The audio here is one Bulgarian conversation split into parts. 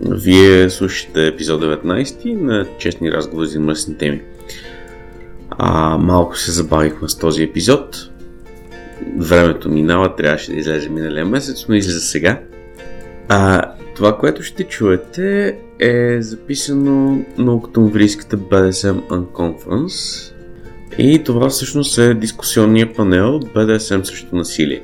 Вие слушате епизод 19 на Честни разговори за мръсни теми. А, малко се забавихме с този епизод. Времето минава, трябваше да излезе миналия месец, но излиза сега. А, това, което ще чуете е записано на октомврийската BDSM Unconference и това всъщност е дискусионния панел BDSM срещу насилие.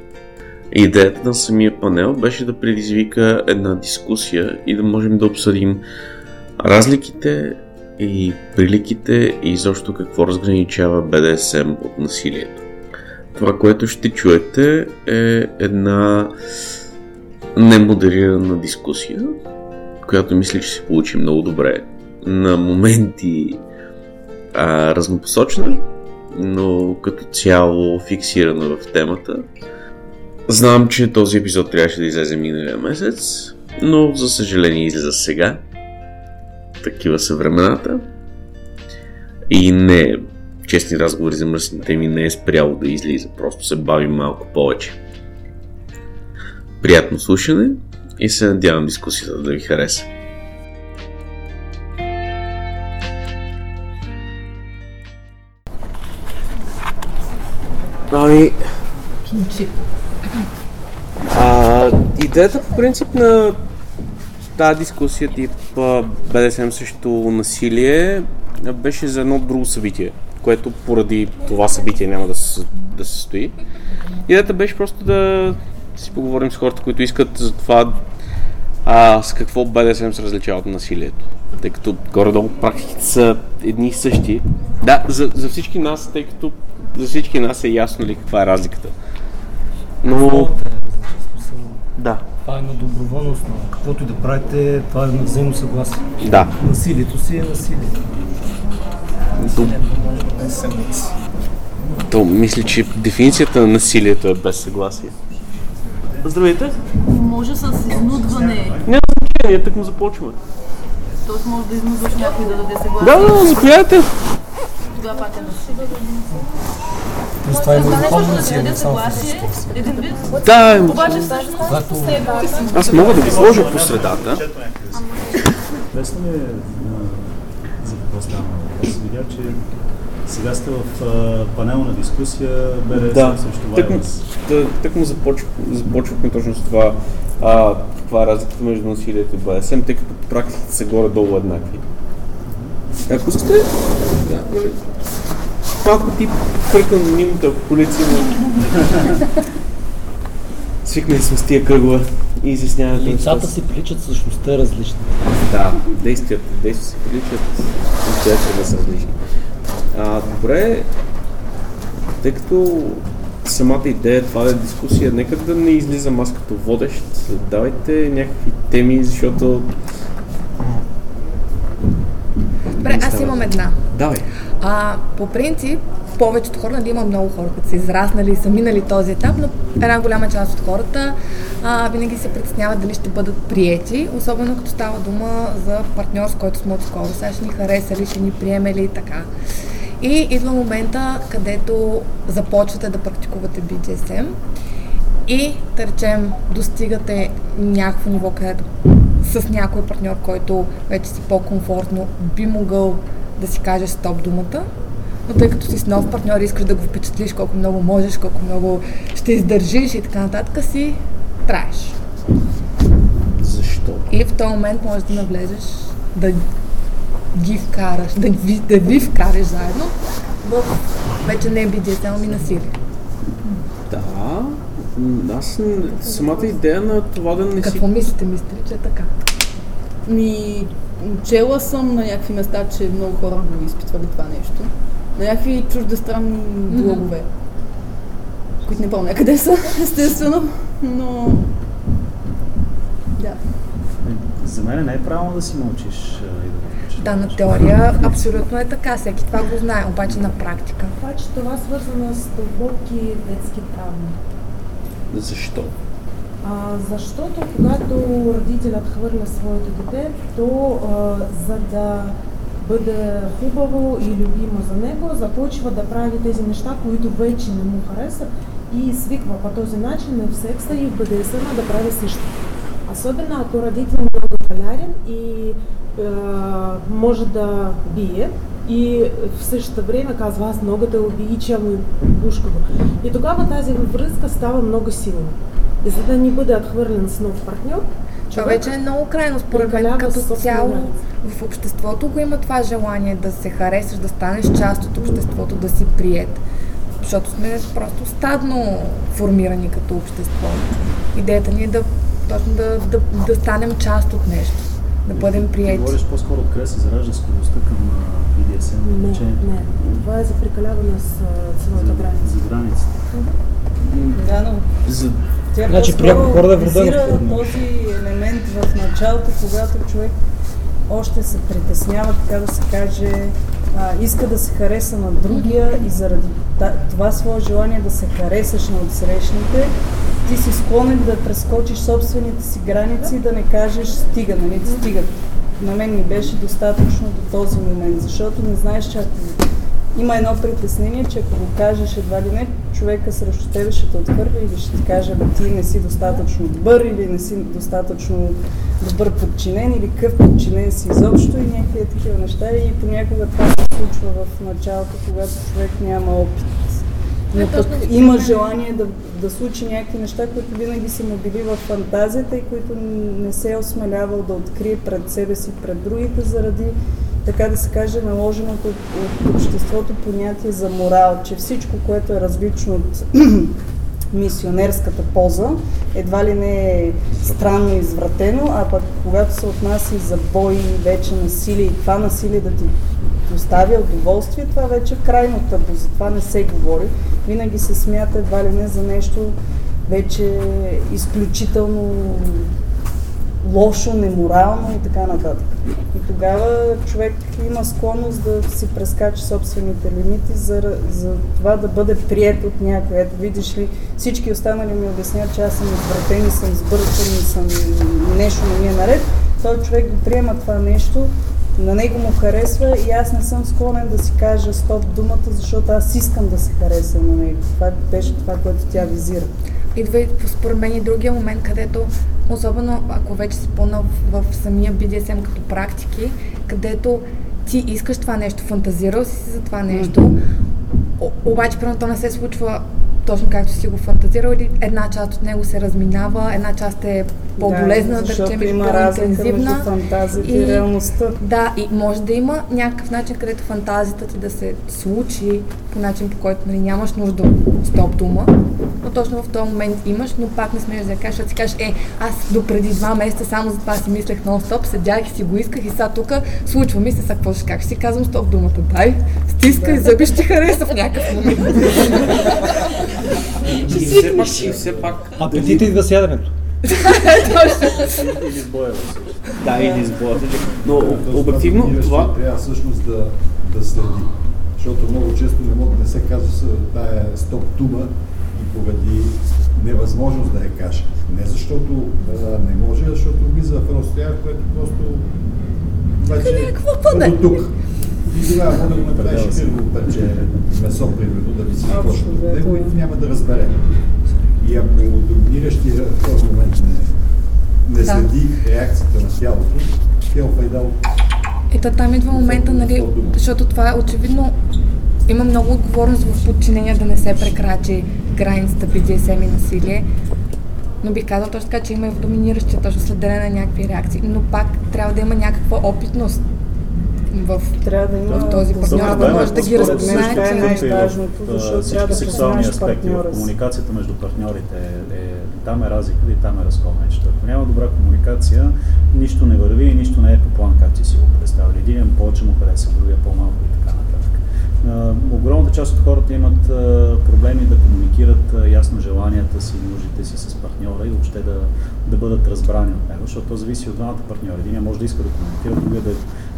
Идеята на самия панел беше да предизвика една дискусия и да можем да обсъдим разликите и приликите и защо какво разграничава БДСМ от насилието. Това, което ще чуете е една немодерирана дискусия, която мисля, че се получи много добре. На моменти а, разнопосочна, но като цяло фиксирана в темата. Знам, че този епизод трябваше да излезе миналия месец, но за съжаление излиза сега. Такива са времената. И не честни разговори за мръсните ми не е спряло да излиза, просто се бави малко повече. Приятно слушане и се надявам дискусията да ви хареса. Ами, идеята по принцип на тази дискусия тип БДСМ срещу насилие беше за едно друго събитие, което поради това събитие няма да се, да се стои. Идеята беше просто да си поговорим с хората, които искат за това а, с какво БДСМ се различава от насилието. Тъй като горе-долу практиките са едни и същи. Да, за, за всички нас, тъй като за всички нас е ясно ли каква е разликата. Но... Да. Това е на доброволност, но каквото и да правите, това е на взаимно съгласие. Да. Насилието си е насилие. Доб... То мисля, че дефиницията на насилието е без съгласие. Здравейте! Може с изнудване. Няма значение, так му започваме. Тоест може да изнудваш някой да даде съгласие. Да, да, заповядайте. Тогава пак е насилие. Плюс това има и нещо духовно да насилие, даде не само. Да, Обаче всъщност Когато аз мога да ви сложа по средата. Лесно ли е за какво става въпрос? Видя, че сега сте в а, панелна дискусия БДСМ Да, срещу тъ- тък му започв, започвахме точно с това а, каква е разликата между насилието и БДСМ, тъй като практиките са горе-долу еднакви. Ако сте, да, малко тип кръка анонимната полиция, но свикнали сме с тия кръгове и изясняването на лицата си приличат, същността е различна. Да, действията, действия се приличат, настоящите са различни. А, добре, тъй като самата идея, това е дискусия, нека да не излизам аз като водещ, давайте някакви теми, защото... Добре, аз имам една. Давай. А, по принцип, повечето хора, нали има много хора, които са израснали и са минали този етап, но една голяма част от хората а, винаги се притесняват дали ще бъдат приети, особено като става дума за партньор, с който сме отскоро. Сега ще ни хареса ли, ще ни приеме ли и така. И идва момента, където започвате да практикувате BDSM и, да речем, достигате някакво ниво, където с някой партньор, който вече си по-комфортно би могъл да си кажеш стоп думата, но тъй като си с нов партньор и искаш да го впечатлиш колко много можеш, колко много ще издържиш и така нататък, си траеш. Защо? И в този момент можеш да навлезеш, да ги вкараш, да ви, да ви вкараш заедно в вече не BDSM, ами насилие. Да, аз самата идея на това да не си... Какво мислите? Мислите ли, че е така? Ми, чела съм на някакви места, че много хора го изпитвали това нещо. На някакви чуждестранни блогове, които не помня къде са, естествено, но... Да. За мен не е правилно да си мълчиш и да. Да, на теория абсолютно е така, всеки това го знае, обаче на практика. Обаче това свързано с дълбоки детски травми. Защо? А, защото когато родителят хвърля своето дете, то а, за да бъде хубаво и любимо за него, започва да прави тези неща, които вече не му харесват и свиква по този начин в секса и в БДСМ да прави също. Особено ако родител е много халярен и е, може да бие и в същото време казва аз много те обичам и бушкаво. И тогава тази връзка става много силна. И за да не бъде отхвърлен с нов партньор, Това вече е много крайно, според мен, като цяло в обществото го има това желание да се харесаш, да станеш част от обществото, да си прият. Защото сме просто стадно формирани като общество. Идеята ни е да точно да, да, да станем част от нещо, да бъдем Ти приети. говориш по-скоро откъде се заражда склонността към BDSM, Не, влечението не. Това е за прекаляване с ценовата граница. за границата. Да, но За... тя Значи, по-скоро при някои хора да е визира този елемент в началото, когато човек още се притеснява, така да се каже, а, иска да се хареса на другия и заради това свое желание да се харесаш на отсрещните, ти си склонен да прескочиш собствените си граници и да не кажеш стига, нали, стига. На мен ми беше достатъчно до този момент, защото не знаеш, че ако има едно притеснение, че ако го кажеш едва ли не, човека срещу тебе ще те отхвърля или ще ти каже, ти не си достатъчно добър или не си достатъчно добър подчинен или какъв подчинен си изобщо и някакви е такива неща и понякога това се случва в началото, когато човек няма опит. Но Не, пък има желание да, да случи някакви неща, които винаги са му били в фантазията и които не се е осмелявал да открие пред себе си, пред другите, заради така да се каже, наложеното от, от обществото понятие за морал, че всичко, което е различно от мисионерската поза, едва ли не е странно извратено, а пък когато се отнася за бой, вече насилие и това насилие да ти доставя удоволствие, това вече е крайно тъпо, за това не се говори. Винаги се смята едва ли не за нещо вече изключително лошо, неморално и така нататък. И тогава човек има склонност да си прескача собствените лимити за, за това да бъде прият от някой. Ето видиш ли, всички останали ми обясняват, че аз съм извратен и съм сбъркан и съм нещо не ми е наред. Той човек го приема това нещо, на него му харесва и аз не съм склонен да си кажа стоп думата, защото аз искам да се хареса на него. Това беше това, което тя визира. Идва и според мен и другия момент, където, особено ако вече си по-нов в самия BDSM като практики, където ти искаш това нещо, фантазирал си за това нещо, о- обаче примерно то не се случва точно както си го фантазирал или една част от него се разминава, една част е по-болезна, да, защото речем, има по-интензивна. фантазията и, И- реалността. Да, и може да има някакъв начин, където фантазията ти да се случи по начин, по който нали, нямаш нужда от стоп дума, но точно в този момент имаш, но пак не смееш да я кажеш, защото си кажеш, е, аз до преди два месеца само за това си мислех нон-стоп, седях и си го исках и сега тук случва ми се, сега какво ще как ще си казвам стоп думата, дай, стискай зъби, ще ти хареса в някакъв момент. И все пак, и все пак... Апетита идва с яденето. Или да се Да, или с боята. Но обективно това... трябва всъщност да, да следи. Защото много често не мога да се казва тая стоп тума и поради невъзможност да я каже. Не защото а, не може, а защото влиза в разстояние, което просто вече какво пъне? е до тук. И тогава може да го направиш първо пече месо, примерно, да виси Общо точно от него и няма да разбере. И ако доминиращия в този момент не, не Да. следи реакцията на тялото, тялото е дал И то там идва момента, нали, защото това е очевидно има много отговорност в подчинение да не се прекрачи границата BDSM и насилие. Но бих казал точно така, че има и в доминиращия точно следене на някакви реакции. Но пак трябва да има някаква опитност. в Трябва да има в този партньор, да може да ги разпознае. Това е най-важното, защото трябва да сексуални аспекти в комуникацията между партньорите. Е, е, там е разликата и там е разковничето. Ако няма добра комуникация, нищо не върви и нищо не е по план, както си го представили. Един повече му харесва, другия по-малко и така огромната част от хората имат проблеми да комуникират ясно желанията си, нуждите си с партньора и въобще да, да бъдат разбрани от него, защото то зависи от двамата партньори. Един може да иска да комуникира, другия да,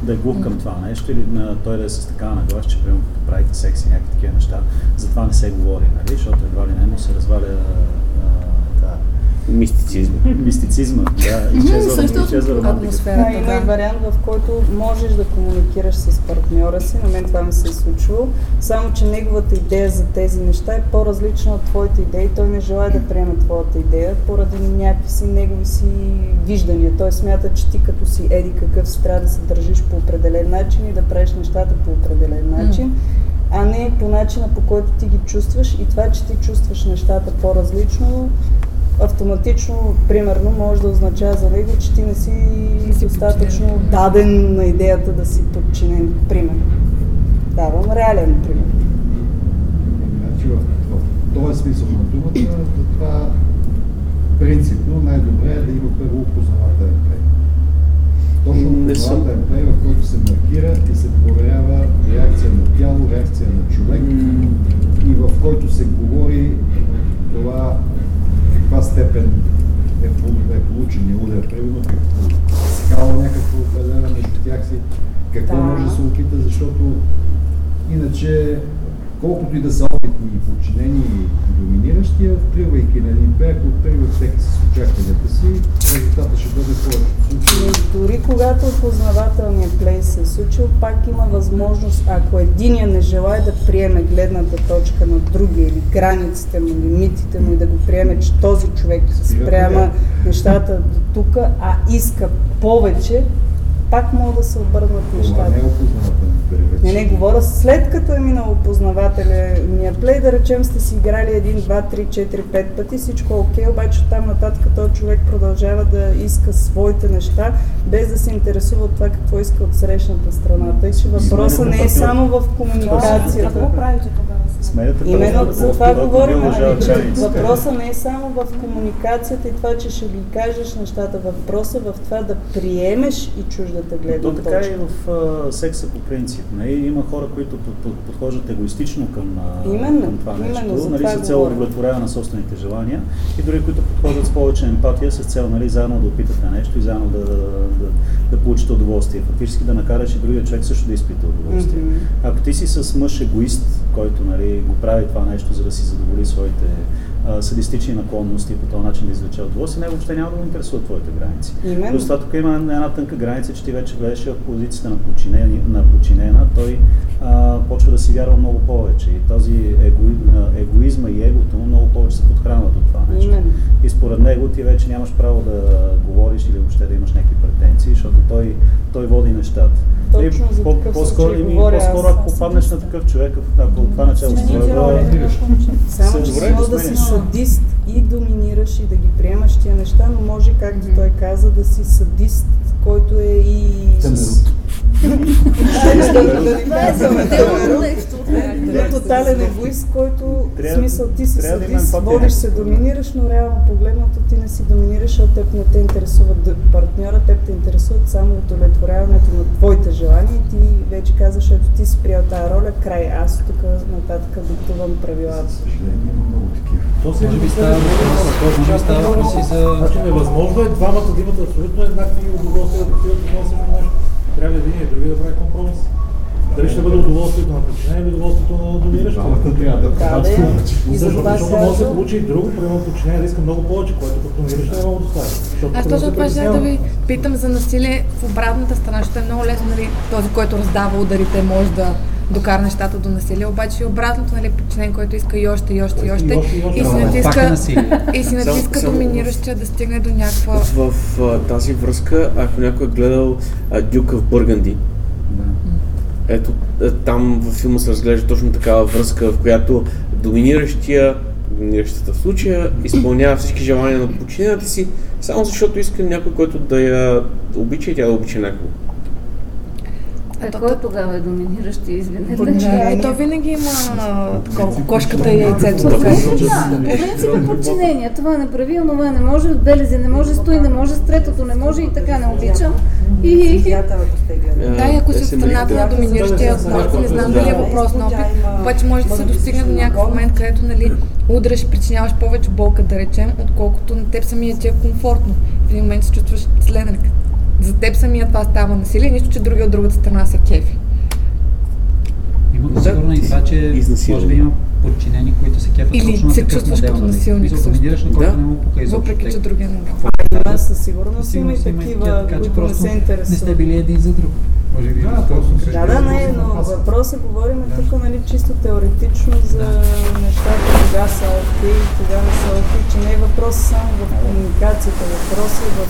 да е глух към това нещо или на, той да е с така наглас, че примерно като правите секс и някакви такива неща, за това не се говори, нали? защото едва ли не му се разваля та, Мистицизм. мистицизма, да, изчезва, Също изчезва атмосферата. Да, има и вариант, в който можеш да комуникираш с партньора си. На мен това ми се е случило. Само, че неговата идея за тези неща е по-различна от твоите идеи. Той не желая да приеме твоята идея поради някакви си негови си виждания. Той смята, че ти като си еди какъв си трябва да се държиш по определен начин и да правиш нещата по определен начин. а не по начина по който ти ги чувстваш и това, че ти чувстваш нещата по-различно, автоматично, примерно, може да означава за него, че ти не си, си достатъчно подчинен. даден на идеята да си подчинен. Пример. Давам реален пример. Значи в, в този смисъл на думата, това принципно най-добре е да има първо опознавателен преглед. Точно Не опознавателен преглед, в който се маркира и се проверява реакция на тяло, реакция на човек и в който се говори това каква степен е, е получен удар, примерно скала някаква определена между тях си, какво Да. може да се опита, защото иначе колкото и да са опитни и подчинени и доминиращи, тръгвайки на ако тръгват всеки с очакванията си, резултата ще бъде повече дори когато опознавателният плей се е случил, пак има възможност, ако единия не желая да приеме гледната точка на другия или границите му, лимитите му и да го приеме, че този човек спряма нещата до тук, а иска повече, пак могат да се обърнат Това не нещата. е. Не, не, говоря след като е минал опознавателния плей, да речем сте си играли 1, 2, 3, 4, 5 пъти, всичко е окей, обаче там нататък този човек продължава да иска своите неща, без да се интересува от това какво иска от срещната страна. Тъй, че въпросът не е само в комуникацията. Какво правите? Сменяте Именно за това говорим. нали, че. Въпросът не е само в комуникацията и това, че ще ги кажеш нещата. Въпросът е в това да приемеш и чуждата гледна То така точка. и в а, секса по принцип. Не? Има хора, които под, под, подхождат егоистично към, а, Именно, към това именно, нещо, за нали, това с цел удовлетворяване на собствените желания и дори които подхождат с повече емпатия с цел нали, заедно да опитате нещо и заедно да, да, да получите удоволствие. Фактически да накараш и другия човек също да изпита удоволствие. Мгм. Ако ти си с мъж егоист, който нали, го прави това нещо, за да си задоволи своите а, садистични наклонности и по този начин да извлече удоволствие, него въобще няма да го интересуват твоите граници. Именно. Плюс това тук има една тънка граница, че ти вече влезеш в позицията на, подчинени, на подчинена, той а, почва да си вярва много повече. И този егои, а, егоизма и егото му много повече се подхранват от това нещо. Именно. И според него ти вече нямаш право да говориш или въобще да имаш някакви претенции, защото той, той води нещата. Точно И за по- по-скоро, случай ами, говоря аз. по-скоро ако попаднеш на такъв човек, ако, това начало с роли. Само, че да сменяш. Садист и доминираш и да ги приемаш тия неща, но може, както той каза, да си садист, който е и... Темерут. Тотален егоист, който в смисъл ти си садист, водиш се, доминираш, но реално погледнато ти не си доминираш, защото теб не те интересува д- партньора, теб те интересуват само удовлетворяването на твоите желания и ти вече казваш, ето ти си приел тази роля, край, аз тук нататък диктувам правилата. Съжаление има много такива. То въпрос, може става въпрос. Значи невъзможно е двамата да имат абсолютно еднакви удоволствия да постигат едно също нещо. Трябва един и други да прави компромис. Дали ще бъде удоволствието на подчинение или удоволствието на трябва да Да, Защото, защото може да се получи и друго, примерно подчинение да иска много повече, което като доминиращо не мога да. Защото Аз точно това ще да ви питам за насилие в обратната страна, защото е много лесно, нали, този, който раздава ударите, може да докара нещата до насилие, обаче и обратното, нали, подчинен, който иска и още, и още, и още, И още, и още. и си е натиска, насилие. и си натиска само- доминиращия да стигне до някаква... В а, тази връзка, ако някой е гледал Дюка в Бърганди, ето там във филма се разглежда точно такава връзка, в която доминиращия, доминиращата в случая, изпълнява всички желания на подчинената си, само защото иска някой, който да я обича и тя да обича някого. Е, Ето, кой то- тогава е доминиращи, извинете? Да, ето винаги има а, такова, кошката и яйцето. Да. Принцип е подчинение. Това не прави, онова не може, от белези не може, стои не може, с третото не може и така не обичам. И. Да, и ако си в се страната на доминиращия пол, не знам да. дали е въпрос на опит, обаче може да се достигне до някакъв момент, където нали, удръш и причиняваш повече болка, да речем, отколкото на теб самия ти е комфортно. В един момент се чувстваш зле, нали, за теб самия това става насилие, нищо, че другия от другата страна се кефи. Има го сигурно и това, че може би има подчинени, които се кефят Или точно на се такъв чувстваш модел, като нали? насилник Мисъл, също. доминираш на който Да. не му пука изобщо. Въпреки, че другия не го. Това със сигурност има и такива, така че не просто се не сте интересуват. били един за друг. Може би Да, да, се- Да, да, не, но въпросът говорим тук, нали, чисто теоретично за нещата, кога са окей, кога не са окей, че не е въпрос само в комуникацията, въпрос е в,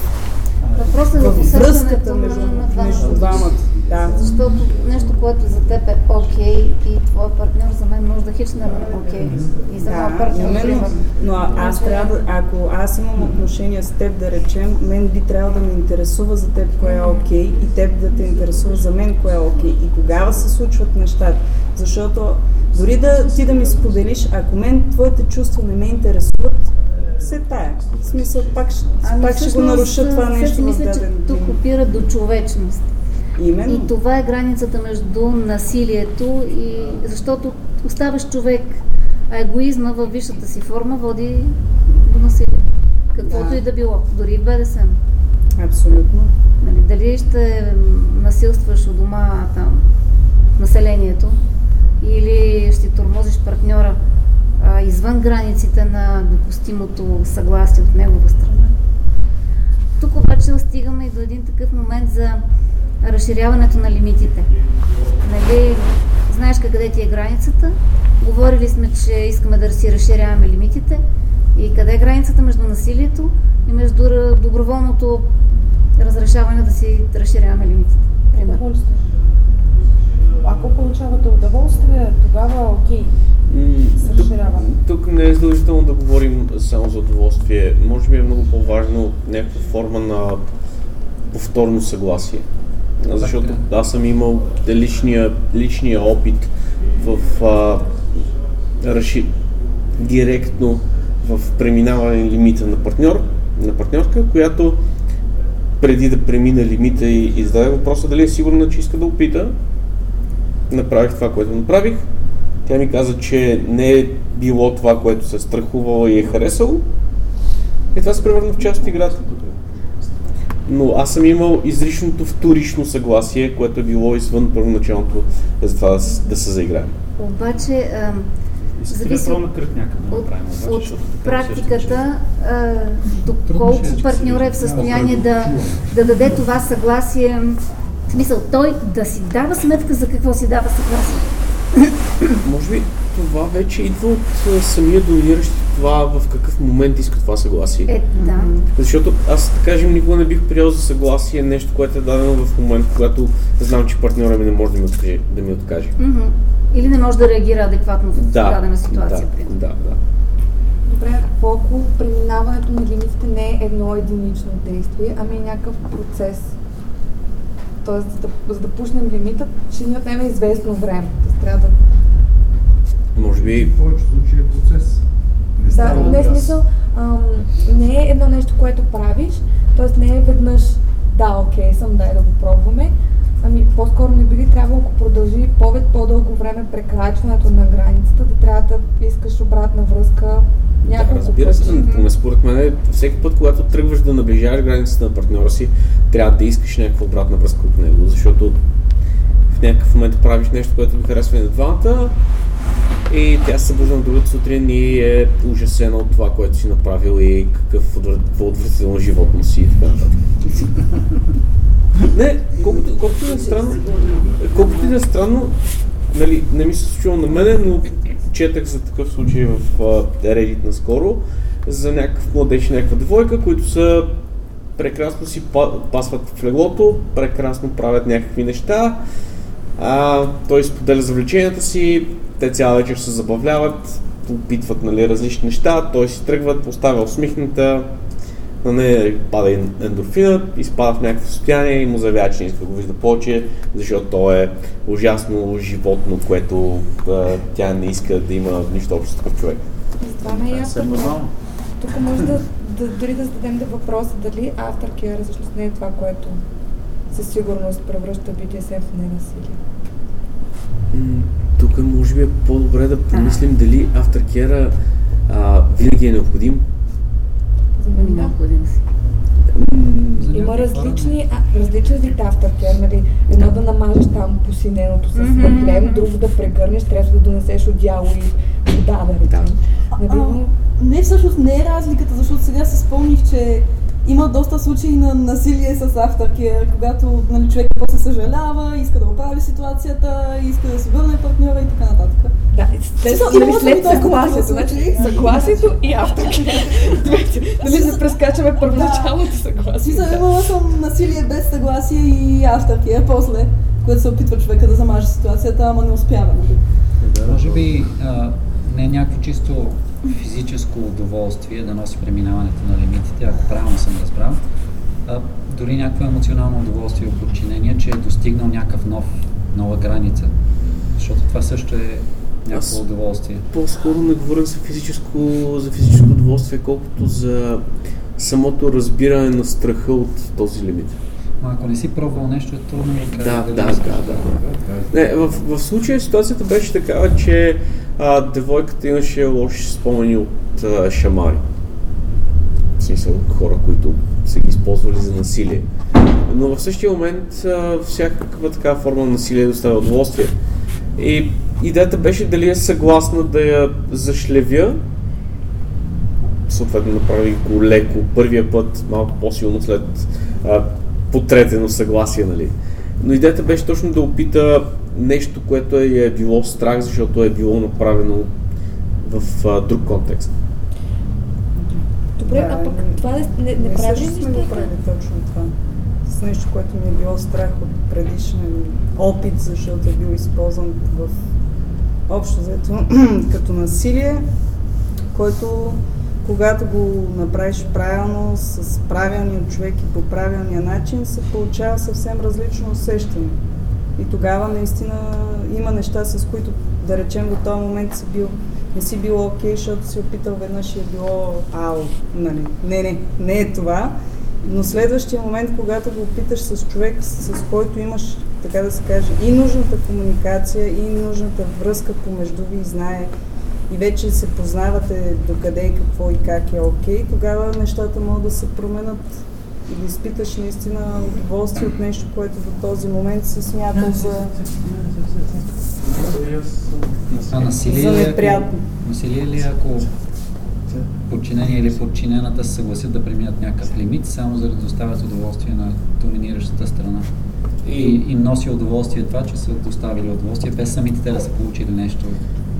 въпросът е усещането връзката между, на двамата. между двамата. Да. Защото нещо, което за теб е окей и твой партньор за мен може да хич не е окей. И за моят Да, партньор, именно. примерно. Но а- аз трябва да, ако аз имам отношение с теб, да речем, мен би трябвало да ме интересува за теб кое е окей и теб да те интересува за мен кое е окей. И тогава се случват нещата. Защото дори да ти да ми споделиш, ако мен твоите чувства не ме интересуват, се тая. В смисъл, пак, Ами пак ще го наруша това нещо мисля, че тук опира до човечност. Именно. И това е границата между насилието и защото оставаш човек, а егоизма във висшата си форма води до насилие. Каквото Да. и да било, дори в БДСМ. Абсолютно. Нали, дали ще насилстваш у дома там населението или ще тормозиш партньора извън границите на допустимото съгласие от негова страна. Тук обаче стигаме и до един такъв момент за разширяването на лимитите. Нали, знаеш къде ти е границата, говорили сме, че искаме да си разширяваме лимитите и къде е границата между насилието и между доброволното разрешаване да си разширяваме лимитите. Примерно. Ако получавате удоволствие, тогава окей. Се Тук, тук не е задължително да говорим само за удоволствие. Може би е много по-важно някаква форма на повторно съгласие. Защото аз съм имал личния, личния опит в а, разши... директно в преминаване на лимита на партньор, на партньорка, която преди да премина лимита и, и зададе въпроса дали е сигурна, че иска да опита, направих това, което направих. Тя ми каза, че не е било това, което се е страхувала и е харесало. И това се превърна в част от играта. Но аз съм имал изричното вторично съгласие, което е било извън първоначалното за това да, се заиграем. Обаче, ам, Зависи от от, от практиката, а, доколко ще е, че партньор е в състояние да, да даде това съгласие, в смисъл той да си дава сметка за какво си дава съгласие. Може би това вече идва от самия доминиращ това в какъв момент иска това съгласие. Е, да. Защото аз, да кажем, никога не бих приел за съгласие нещо, което е дадено в момент, когато знам, че партньора ми не може да ми откаже. Да ми откаже. Или не може да реагира адекватно в Да, дадена ситуация. да, да, да. Добре, а какво ако преминаването на лимитите не е едно единично действие, ами е някакъв процес? Тоест, за да, за да пуснем лимита, ще ни отнеме известно време. Трябва да Може би В повечето случаи е процес. Не Да, не е смисъл, ам, не е едно нещо, което правиш, т.е. не е веднъж да, окей съм, дай да го пробваме, ами по-скоро не би ли трябвало, ако продължи повече по-дълго време прекрачването на границата, да трябва да искаш обратна връзка Да, няколко разбира се, но според мен всеки път, когато тръгваш да наближаваш границата на партньора си, трябва да искаш някаква обратна връзка от него, защото в някакъв момент правиш нещо, което ви харесва и на двамата и тя се събужда на другата сутрин и е ужасена от това, което си направил и какъв отвратително животно си и така нататък. Не, колкото, колкото е странно, колкото е странно, нали, не ми се случило на мене, но четах за такъв случай в а, Reddit наскоро, за някакъв младеж и някаква девойка, които са прекрасно си па- пасват в леглото, прекрасно правят някакви неща. А, той споделя завлеченията си, те цяла вечер се забавляват, опитват нали, различни неща, той си тръгва, поставя усмихната, на нея пада ен- ендорфина, изпада в някакво състояние и му заявява, че не иска да го вижда повече, защото то е ужасно животно, което а, тя не иска да има нищо общо с такъв човек. Затова не е нормално. Тук може да, да, дори да зададем да въпроса дали aftercare всъщност не е това, което със сигурност превръща BDSM в ненасилие. М, Тук може би е по-добре да помислим дали авторкера а, винаги е необходим. За мен да. Необходим си. Има различни, а, различни вид aftercare, нали? Едно да намажеш там посиненото с въглем, друго да прегърнеш, трето да донесеш одяло и вода, да речем. Нали? А, не, всъщност не е разликата, защото сега се спомних, че има доста случаи на насилие с aftercare, когато нали, човек после съжалява, иска да оправи ситуацията, иска да се върне партньора и така нататък. Да, след, нали, има след съгласието, значи съгласието и. Двете. Нали не прескачаме първоначалното съгласие. Смисъл, имала съм насилие без съгласие и aftercare после, което се опитва човека да замаже ситуацията, ама не успява. Нали? Може би а, не е някакво чисто физическо удоволствие да носи преминаването на лимитите, ако правилно съм разбрал, а дори някакво емоционално удоволствие от подчинение, че е достигнал някакъв нов, нова граница. Защото това също е някакво удоволствие. По-скоро не говоря за физическо, за физическо удоволствие, колкото за самото разбиране на страха от този лимит. Но ако не си пробвал нещо, е трудно да Да, да, дали искаш да, да. Не, в, в случая ситуацията беше такава, че а, девойката имаше лоши спомени от а, шамари. В смисъл, хора, които са ги използвали за насилие. Но в същия момент а, всякаква такава форма на насилие доставя удоволствие. И идеята беше дали е съгласна да я зашлевя, съответно направи го леко първия път, малко по-силно след а, потретено съгласие, нали. Но идеята беше точно да опита нещо, което е, е било страх, защото е било направено в а, друг контекст. Добре, Да, а пък не- това не, не, не прави ли сме го правили точно това. С нещо, което ми е било страх от предишен опит, защото е бил използван в общо взето като насилие, който когато го направиш правилно, с правилния човек и по правилния начин, се получава съвсем различно усещане. И тогава наистина има неща, с които, да речем, до този момент си бил, не си бил окей, защото си опитал веднъж и е било ау, нали. Не, не, не е това. Но следващия момент, когато го опиташ с човек, с, който имаш, така да се каже, и нужната комуникация, и нужната връзка помежду ви, знае, и вече се познавате докъде и какво и как е окей, тогава нещата могат да се променят и да изпиташ наистина удоволствие от нещо, което до този момент си смятал за, А насилие за е, неприятно. Насилие ли е, ако подчинение или подчинената се съгласят да преминат някакъв лимит, само за да доставят удоволствие на доминиращата страна? И, и носи удоволствие това, че са доставили удоволствие, без самите те да са получили нещо.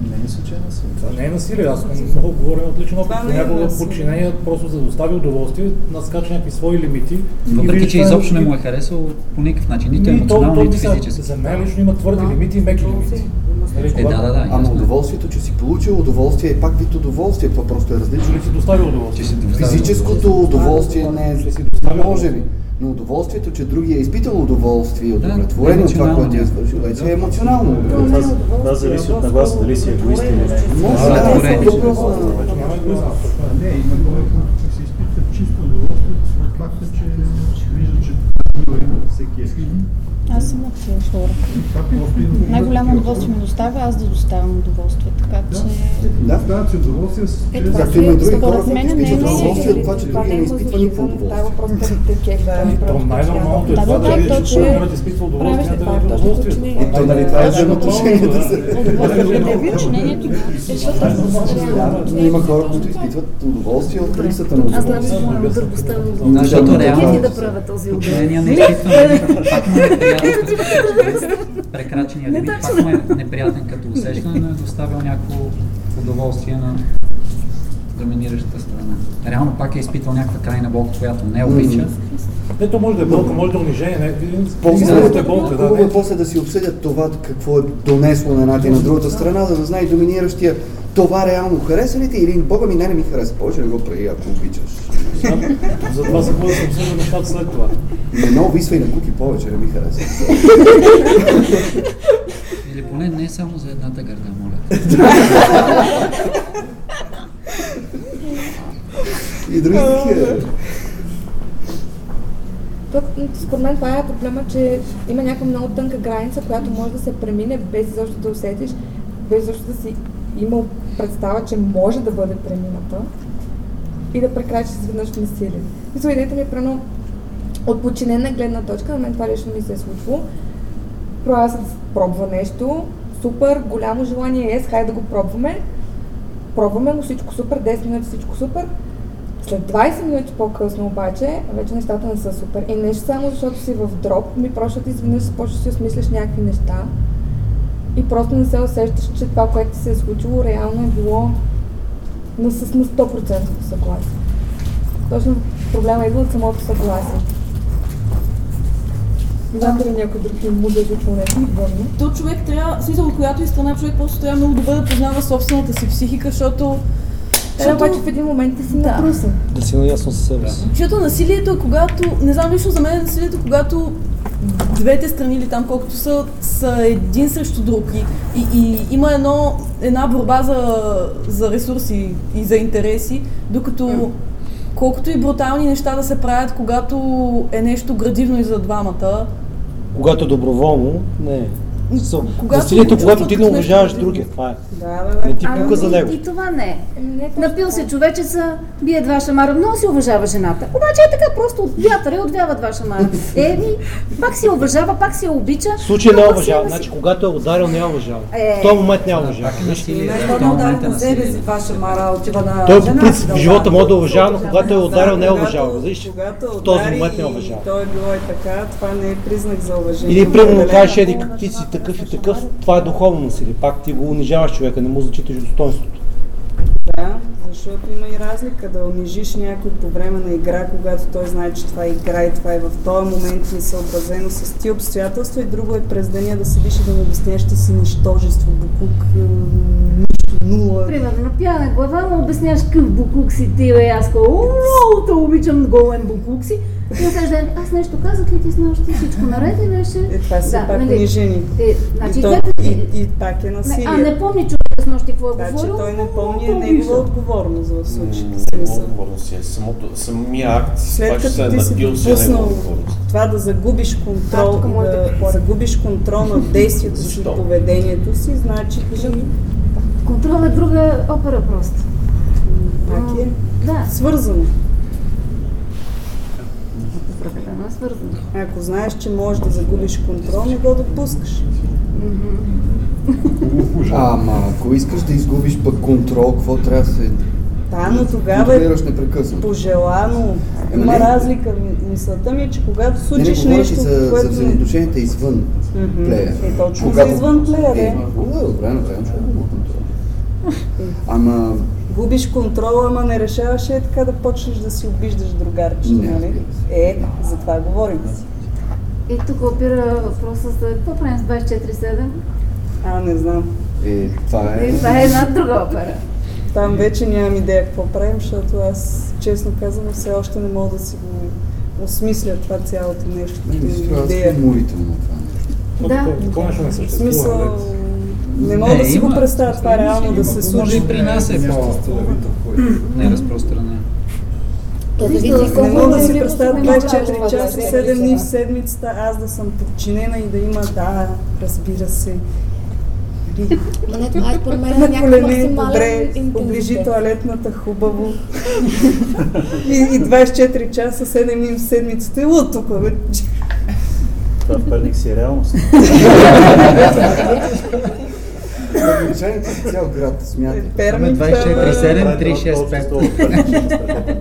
Не мисля, че е насилие. Това не е насилие, аз много говоря от личен опит. Е Понякога насилие. подчинение просто за да достави удоволствие, наскача някакви свои лимити. Въпреки, че това изобщо не му е харесал по никакъв начин, нито то- емоционално, то нито физически. За мен лично има твърди лимити и меки лимити. Нали, Е, да, да, да. Ама е. удоволствието, че си получил удоволствие е пак вид удоволствие, това просто е различно. Или си достави удоволствие. Че Физическото удоволствие не е може би. Но удоволствието, че другия е изпитал удоволствие и Да, удовлетворен от това, което е извършил, вече е емоционално. Това, това зависи от нагласа, дали си егоист или не. Може Да, да, е. Не, има хора, които се изпитват чисто удоволствие от факта, че виждат, че всеки е Аз съм от тези хора. Най-голямо такива удоволствие ми доставя аз да доставям удоволствие, така че... Да. Доставят си удоволствие с Е, това Както има и други Според хора, мен които не е удоволствие от това, че Това не е не изпитва никакво удоволствие. да. Да, То най-нормалното е Да, това да, да да, видиш, че че другият изпитва удоволствие, да точно удоволствие. Е, то нали това е взаимоотношенията се. Удоволствие не е има хора, които изпитват удоволствие от липсата на Аз знам, удоволствие. че друг остава Да, удоволствие. защото реално- и да правя този обед? Не е. Прекрачения лимит пак му е неприятен като усещане, но е доставил някакво удоволствие на доминиращата страна. Реално пак е изпитал някаква крайна болка, която не обича. Ето може да е болка, може да е унижение, не винаги По-хубаво е болка, да. хубаво е не. после да си обсъдят това какво е донесло на едната и на другата страна, за да знае доминиращия това реално хареса ли ти или бога ми не, не ми хареса, повече не го прави, ако обичаш. Затова се може да се обсъжда нещата след това. Не ме обисва и на куки повече, не ми харесва. Или поне не само за едната гърда, моля. И други такива. Тук, според мен това е проблема, че има някаква много тънка граница, която може да се премине без изобщо да усетиш, без изобщо да си имал представа, че може да бъде премината и да прекрачиш изведнъж насилие. Мисля, идеята ми е прено от подчинена гледна точка, на мен това лично ми се е случвало. Проява се да пробва нещо, супер, голямо желание е, хайде да го пробваме. Пробваме го, всичко супер, 10 минути всичко супер. След 20 минути по-късно обаче, вече нещата не са супер. И нещо само защото си в дроп, ми просто изведнъж почваш да си осмисляш някакви неща и просто не се усещаш, че това, което ти се е случило, реално е било на, с на 100% съгласие. Точно проблема идва от самото съгласие. Знаете ли някой друг им му да е подобно? То човек трябва, смисъл от която и страна човек просто трябва много добре да познава собствената си психика, защото... Е, обаче в един момент ти си Да. Да си наясно със себе си. Защото насилието е когато, не знам лично за мен, насилието е когато двете страни или там колкото са, са един срещу друг и, и, и има едно, една борба за, за ресурси и за интереси, докато колкото и брутални неща да се правят, когато е нещо градивно и за двамата, Когато е доброволно, не. Смисъл, Когато Насилието, го когато ти не уважаваш градивно. другия. Това е. Да, бе, Не бе. ти пука за него. И това не е. Не, Напил се човечеца, бие два шамара, много си уважава жената. Обаче е така, просто от вятъра и отвява два шамара. Еми, пак си уважава, пак си я обича. В случай не е уважава. Значи, когато е ударил, не е уважава. Е. В този момент не е уважава. Е насилие. Не, В то този не удари момент е по себе си, това шамара отива на Той по принцип в живота може да е уважава, но когато е ударил, не е уважава. В този момент не е уважава. То е било и така, това не е признак за уважение. Или примерно кажеш, еди, ти си такъв и такъв, това е духовно насилие. Пак ти го унижаваш човека, не му зачиташ достоинството. Да, защото има и разлика да унижиш някой по време на игра, когато той знае, че това е игра и това е в този момент и е съобразено с ти обстоятелства и друго е през деня да седиш и да му обясняваш, ти си нищожество, нищо, нула. Примерно, пияна глава, му обясняваш какъв буклук си ти, бе, аз те обичам голем буклук си. И на следващия ден, аз нещо казах ли ти с нощи, всичко наред ли беше? Е, това си Да, пак нали? унижение. Е, значи, и, то, двете- и, и пак е Не, насилие. а не помни човек с нощи какво е Значи говорил. той не помни е негова отговорност в случая. Много отговорност е. Самото, самия акт, След това, че се е като ти си напил, си е допуснал негова отговорност. това да загубиш А, контрол и може да да загубиш контрол над действието си и поведението си, значи ти Контрол е друга опера просто. пак е Да, свързано. определено е свързано. Ако знаеш, че можеш да загубиш контрол, не го допускаш. Ама, ако искаш да изгубиш пък контрол, какво трябва да се Да, но тогава е пожелано. Ема Има не. разлика. Ми- Мисълта ми е, че когато Не, не, случиш говоря нещо, за, за което... взаимоотношенията извън плея. Е, точно за извън плея, да. Е, добре, добре, направим човек го контрол. Ама, Губиш контрола, ама не решаваш е така да почнеш да си обиждаш другарче, Не, нали? Е, за това говорим. И тук опира въпроса за какво правим с 24-7? А, не знам. е, това е... И това е една друга опера. Там вече нямам идея какво правим, защото аз, честно казвам, все още не мога да си го осмисля това цялото нещо. Не, ми се струва аз идея. уморително това нещо. Да. Такова нещо не В съществува. смисъл, нали? не мога Не, да си го има. представя това реално да се Може случи. и при нас е по-неразпространено. Не мога да си представя 24 часа, 7 дни в седмицата, аз да съм подчинена и да има, да, разбира се. Не, това е На колене, добре, оближи туалетната хубаво. и, и 24 часа, 7 дни в седмицата. Ело тук, бе. Това в Перник си е реалност. Обичайните си цял град, смятай. Перник, 24-7, 365.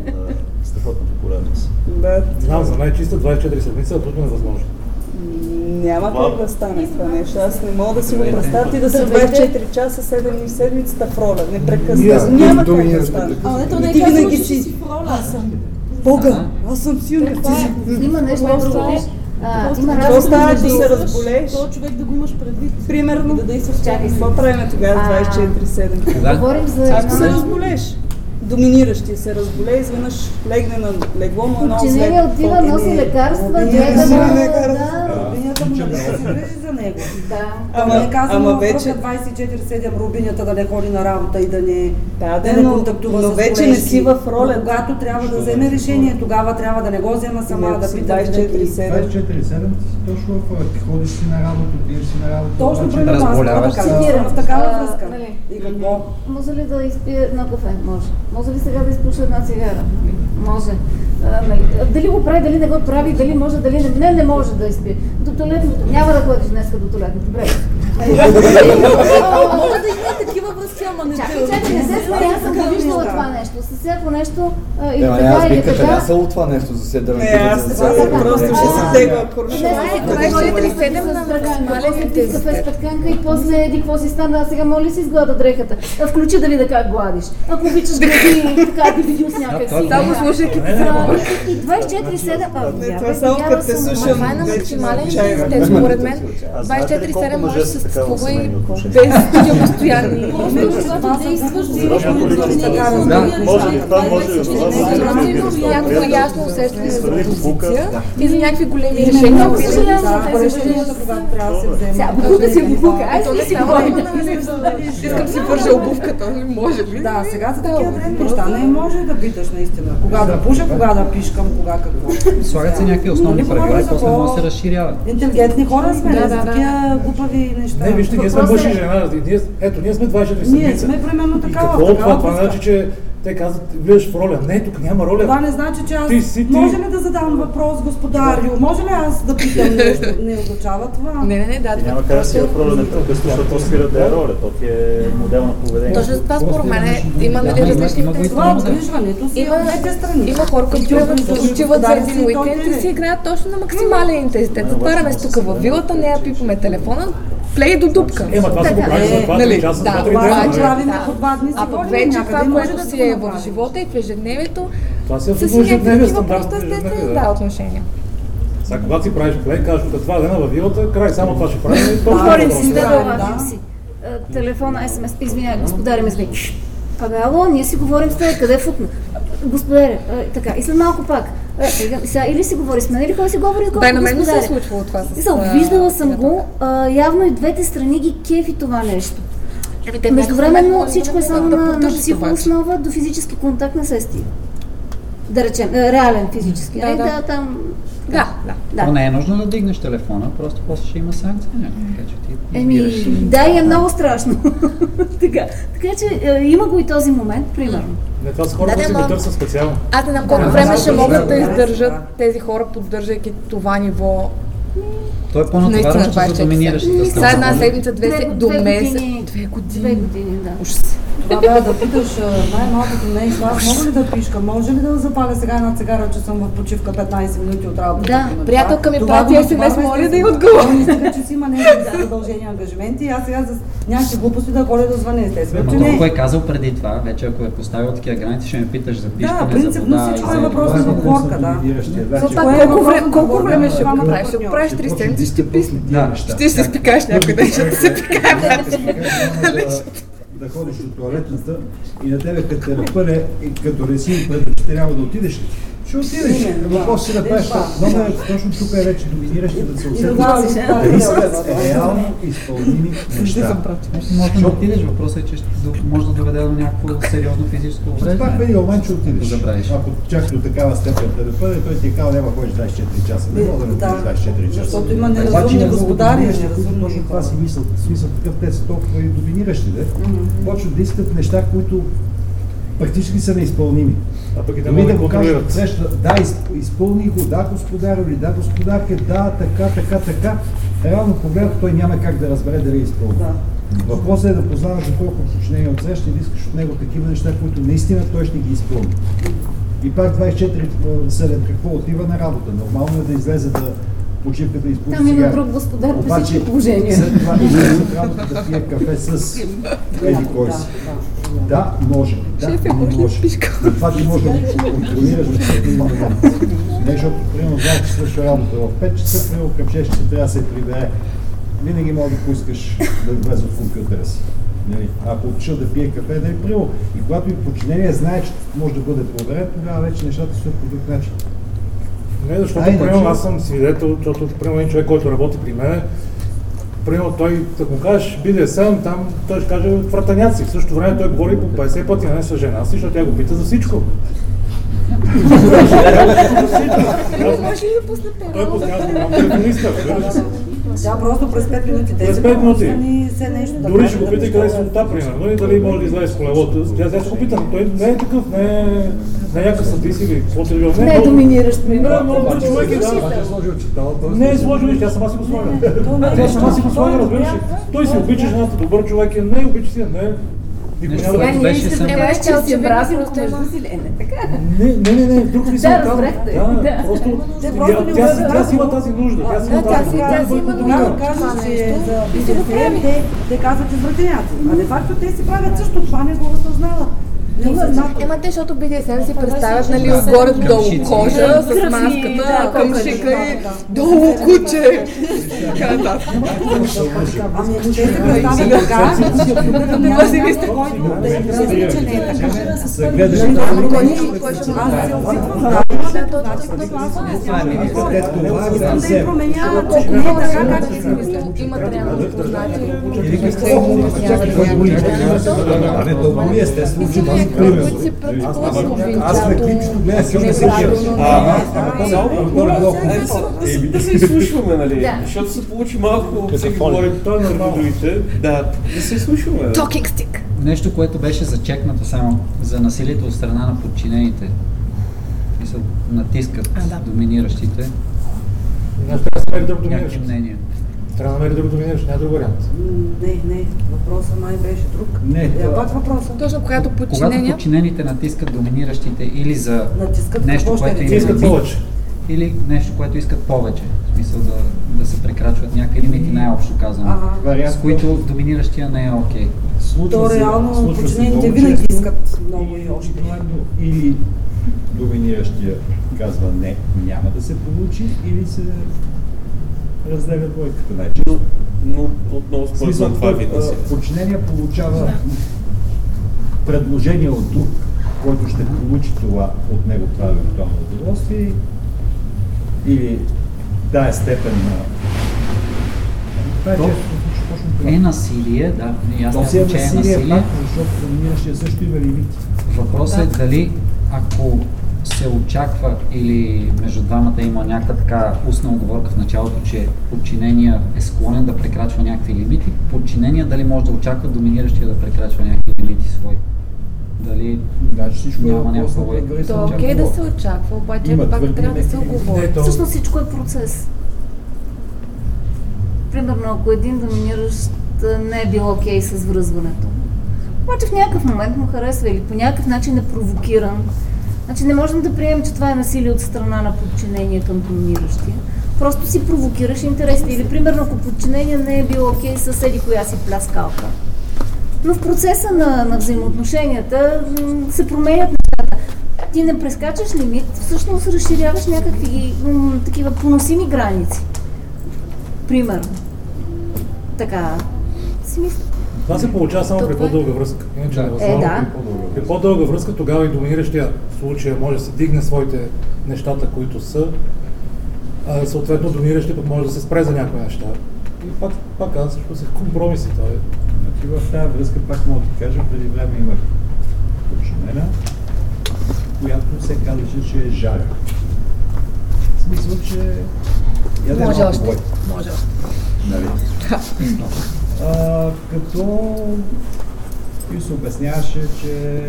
Страхотна популярност. Да, Знам, за най-чиста 24 седмица е абсолютно невъзможно. няма как да стане това нещо. Аз не мога да си го представя ти да си 24 часа, 7 дни в седмицата в роля, непрекъснато. Няма, Няма как да стане. А, не, то не И е ти казано, винаги че си- в роля. Аз съм. Бога, аз съм силна. Има нещо друго. А, има Какво става, че се разболееш? То човек да го имаш предвид. Примерно. Да действаш Чакай. Какво правим тогава А. 24-7? Кога? Говорим за Ако се една... разболеш, доминиращия се разболе, изведнъж легне на легло, но едно Подчинение отива, носи лекарства, гледа да... Да се грижи за него. Да. Ама не казвам ама вече... вече- 24-7 рубинята да не ходи на работа и да не, Да, да да, не но- контактува но с вече не си в роля. Но Когато трябва да вземе решение, тогава трябва да не го взема сама, Ами, да пита 24/7. 24-7 точно в ти ходиш си на работа, отиваш си на работа. Точно се. кажа. Цитирам. В такава връзка. нали? И какво? Може ли да изпие едно кафе? Може. Може ли сега да изпуша една цигара? Може. А, нали, дали го прави, дали не го прави, дали може, дали не, не, не може да изпие. До туалетното. Няма да ходиш днес до туалетното. Добре. Мога да има връзки, ама не Чакай, чакай, не се смея, аз съм го виждала това нещо. С всяко нещо а, или така, аз или бих така. катанасало това нещо за седър. Не, аз просто ще се тегла куршума. Това е 24/7 на максимален После пи кафе с петканка и после еди какво си стана, сега моля ли си изглада дрехата? А включи дали да как гладиш. Ако обичаш глади, така ти видео с някак си. Само слушайки Не, не, не, не. И и 24-7, а, Не, вярвай, това само като те съм. слушам. Това е на максимален интензитет, според мен. А знаете ли колко 24-7 може мъже да са така в съществува и без постоянни. Някакво ясно усещане за позиция и за някакви големи решения. Решението, когато трябва да се вземе. Си не говорим. Искам си вържа обувката, може ли? Да, сега за такива древни неща не може да питаш наистина. Кога да пуша, кога да пишкам, кога какво. Слагат се някакви основни правила и после може да се разширяват. Интелигентни хора сме, за такива глупави неща. Не, вижте, ние сме мъж и жена. Ето, ние сме 24 Ние сме примерно И такава. какво от такава това? Това значи, че те казват, влизаш в роля. Не, тук няма роля. Това не значи, че аз... Ти си ти. Може ли да задам въпрос, господарио? Може ли аз да питам нещо? Не означава това. Не, не, не, да. И няма как да си в роля непрекъснато, защото то спира да е роля. То ти е модел на поведение. Точно за това според мен е- има нали, различни Това това. обгрижването си Има, е двете страни. има хора, които Ти отиват, за един си, уикенд и си играят точно на максимален интензитет. Затваряме се тук във вилата, не я пипаме телефона, плей до дупка. Ема, това са го Така. правиш за два-три Нали, часа, по два дни си А пък вече това, може което да да се си е в живота и в ежедневието, Това е си в някакви ежедневие, такива стандартно просто естествени да, отношения. Сега, когато си правиш плей, казваш, от два дена във вилата, край, само това ще правим. Говорим си, да, Да. да, си. Телефона, СМС, извинявай, господаря ми звъни. Абе, ало, ние си говорим с теб, къде е фукна? Господаря, така, и след малко пак. Сега, или си говори с мен, или кой си говори с Да, на мен не се е случвало това с... Виждала съм го, а, явно и двете страни ги кефи това нещо. Еми, Междувременно всичко е само да на, на психооснова, до физически контакт не се стига. Да речем, е, реален физически. Да, нали? да. да, там... Да, да. Да. То не е нужно да дигнеш телефона, просто после ще има санкция така че ти Еми, избираш. да, и е много страшно. така, така че е, има го и този момент, примерно. Не, това са хора, Да, които да, го търсят специално. Аз не знам колко Да, време ще да, могат да, издържат тези хора, поддържайки това ниво. Той е по-натоварващо Наистина, за 24 доминиращата Сега една страна. седмица, две, се- до месец. Две години. Две години, да. Ужас. Това трябва да питаш най-малкото нещо. Аз мога ли да пишка? Може ли да запаля сега една цигара, че съм в почивка 15 минути от работа? Да. Приятелка ми прати натоварва моля да й отговоря. Той Мисля, че си има някакви задължения, ангажименти и аз сега за някакви глупости да ходя да звъня естествено. Че не. ако е казал преди това, вече ако е поставил такива граници, ще ме питаш за пишкане, за принципно всичко е въпрос на е на да. Значи, е колко, време, ще двамата го правиш? Ще го правиш три Почне седмици, ще писне. Да, Ще се спикаш някой ден, ще се пикаш. Да, ходиш до туалетната и на тебе като те напъне и като реси пред че трябва да отидеш ли? Ще отидеш. Въпрос си да правиш. Много е, точно тук е вече доминиращи да се усетят. реално изпълними неща. Може да отидеш, въпросът е, че може да доведе до някакво сериозно физическо Пак в увреждане. един момент ще отидеш. Ако. Ако чак до такава степен да напъне, той ти е казал, няма ходиш 24 часа. Не мога да не Да. ходиш 24 часа. Защото има Обаче неразумни господари, Точно това си мислят. В смисъл такъв те са толкова и доминиращи, да? Почват да искат неща, които практически са неизпълними. А пък и те Дори могат да да го кажат среща, да, изп- изпълни го, да, господар или да, господарка, да, така, така, така. Реално погледът той няма как да разбере дали е изпълни. Да. Въпросът е да познаваш доколко подчинение от среща и да искаш от него такива неща, които наистина той ще ги изпълни. И пак 24-7 какво отива на работа. Нормално е да излезе да почивка да изпуши Там има друг господар при Обаче, всички положения. след това излезе от работа да пие кафе с еди кой си. Да, може. Да, Шефе, не може може. това ти може да го контролираш в един момент. Не, защото, примерно, знаеш, че свършва работа в 5 часа, примерно към 6 часа трябва да се прибере. Винаги може да поискаш да влезе в компютъра си. Нали, ако отиша да пие кафе, да е приел. И когато и подчинение знае, че може да бъде проверен, тогава вече нещата стоят по друг начин. Не, защото, примерно, аз съм свидетел, защото, примерно, човек, който работи при мен, примерно, той, да му кажеш, биде сам, там, той ще каже вратаняци. В същото време той говори по 50 пъти на не с жена си, защото тя го пита за всичко. Да Той разбира се. Тя просто през 5 минути, През 10 5 минути. да Дори ще го да пита къде го си лута, примерно, и дали може да излезе с колелото. Тя сега ще го питам, той не е такъв, не е, не е някакъв садист или каквото било. Не е доминиращ, Не, примерно. много добър човек е, е. Не е сложил нищо, тя сама си го слага. Тя сама си го слага, разбираш ли? Той си обича жената, добър човек е, не, обича си не. Никой Нещо, няма да което го беше съм... Ема, Ема, че тя си очевидно мрази просто има- помежду си ли? Е, не така. Не, не, не, не, в друг смисъл. Да, казвам. разбрахте. Да, просто. Не Тя, си- има тази нужда. Тя си има тази нужда. тя си има нужда. Казва, че за те, те казват извратеняци. А де факто те си правят също, това не го осъзнават. Ема те, защото BDSM си представят, нали, отгоре долу кожа с маската, да, към кръвни, шика да, и да. долу куче. Ами ако те се представят така, тогава няма някой, който да им обясни, че не е така. Се гледаш това, това Това е това Искам да им променя, Колко не е така, както си мисля. имат реално познати. Или какво? А не, то боли естествено, че това Които Аз на клипчето гледам, че не се неправилно. Да се изслушваме, нали? Защото се получи малко Като си фони. говорим. Той е нормално. Да, да се изслушваме. Talking stick. Нещо, което беше зачекнато само за насилието от страна на подчинените. Мисля, натискат доминиращите. Някакви мнения. Трябва да намери друг доминиращ, няма друг вариант. Не, не, въпросът май беше друг. Не, Е, пак въпросът. Точно когато Когато подчинения, подчинените натискат доминиращите или за Натискат нещо, което им Те е искат лимит, повече. или нещо, което искат повече. В смисъл да, да се прекрачват някакви лимити, най-общо казано. Ага. С които доминиращия не е окей. Случва То се- реално подчинените винаги често. искат много и още. Или доминиращия казва не, няма да се получи, или се разделя двойката най-често. Но отново В според мен това е насилие. подчинение получава предложение от друг, който ще получи това от него това евентуално удоволствие или тая степен на... Това е То- често се случва точно това. Е насилие, да. И аз То си е е насилие, насилие. пак, защото доминиращия също има лимити. Въпросът е дали ако се очаква или между двамата има някаква така устна оговорка в началото, че подчинения е склонен да прекрачва някакви лимити, подчинения дали може да очаква доминиращия да прекрачва някакви лимити свои. Дали Значи всичко е Няма въпрос някаква логика. то е окей да се очаква, обаче Има пак трябва да се оговори. То- Всъщност всичко е процес. Примерно, ако един доминиращ не е бил окей с връзването, обаче в някакъв момент му харесва или по някакъв начин е провокиран, значи не можем да приемем, че това е насилие от страна на подчинение към доминиращия. Просто си провокираш интересите. Или, примерно, ако подчинение не е бил окей с еди коя си пляскалка. Но в процеса на, на взаимоотношенията се променят нещата. Ти не прескачаш лимит, всъщност разширяваш някакви м, такива поносими граници. Примерно. Така. Си мисля. Това се получава само при е- по-дълга връзка. Иначе Да. невъзможно Е, да. при по-дълга. При по-дълга връзка тогава и доминиращия случая може да се дигне своите нещата, които са. А, съответно доминиращия пък може да се спре за някои неща. И пак, пак казвам, всичко са компромиси. Това е. Значи в тази връзка пак мога да ти кажа, преди време имах подчинена, която се казваше, че е жаря. В смисъл, че яде Може още. бой. Може още. Нали? А, като и се обясняваше, че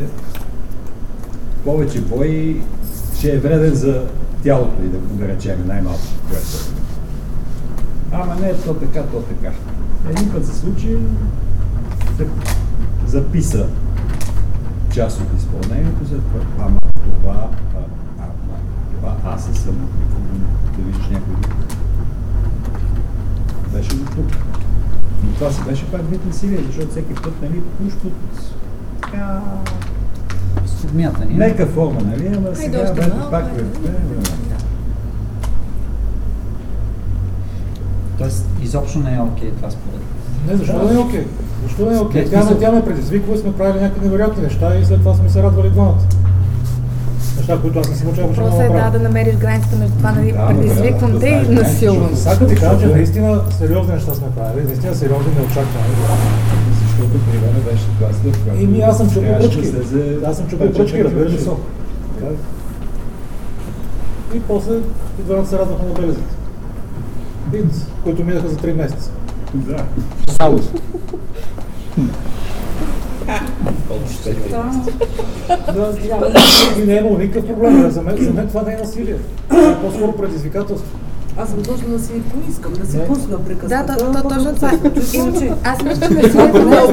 повече бой ще е вреден за тялото и да го наречем най-малко. Ама не, то така, то така. Един път се случи, записа част от изпълнението, след това, ама това, ама това аз съм, да виждаш някой. Беше до тук. Но това си беше пак вид насилие, защото всеки път, нали, под така с подмятания. мека форма, нали, ама сега още вече малко, пак е, е, Тоест, изобщо не е окей това според. Не, защо да не е окей? Защо не е окей? Тя, тя ме предизвиква и сме правили някакви невероятни неща и след това сме се радвали двамата. Неща, които аз не съм очаквал, Въпросът да е да, да намериш границата между това, нали, Да, предизвиквам да, те да и насилвам. Сега ти кажа, че наистина сериозни неща сме правили, наистина сериозни, неочаквани. Защото при мен беше в която Еми, аз съм чупил пръчки. Аз съм чупил пръчки, разбираш ли? Така. И после и двамата се радваха на белезите. Бинц, които минаха за 3 месеца. Да. Само. Да, не е имало никакъв проблем. За мен, за мен това не е насилие. Това е по-скоро предизвикателство. Аз съм длъжна да си поискам, да си пусна приказката. Да, то, то, точно това. Случи. Аз мисля, че насилието не е.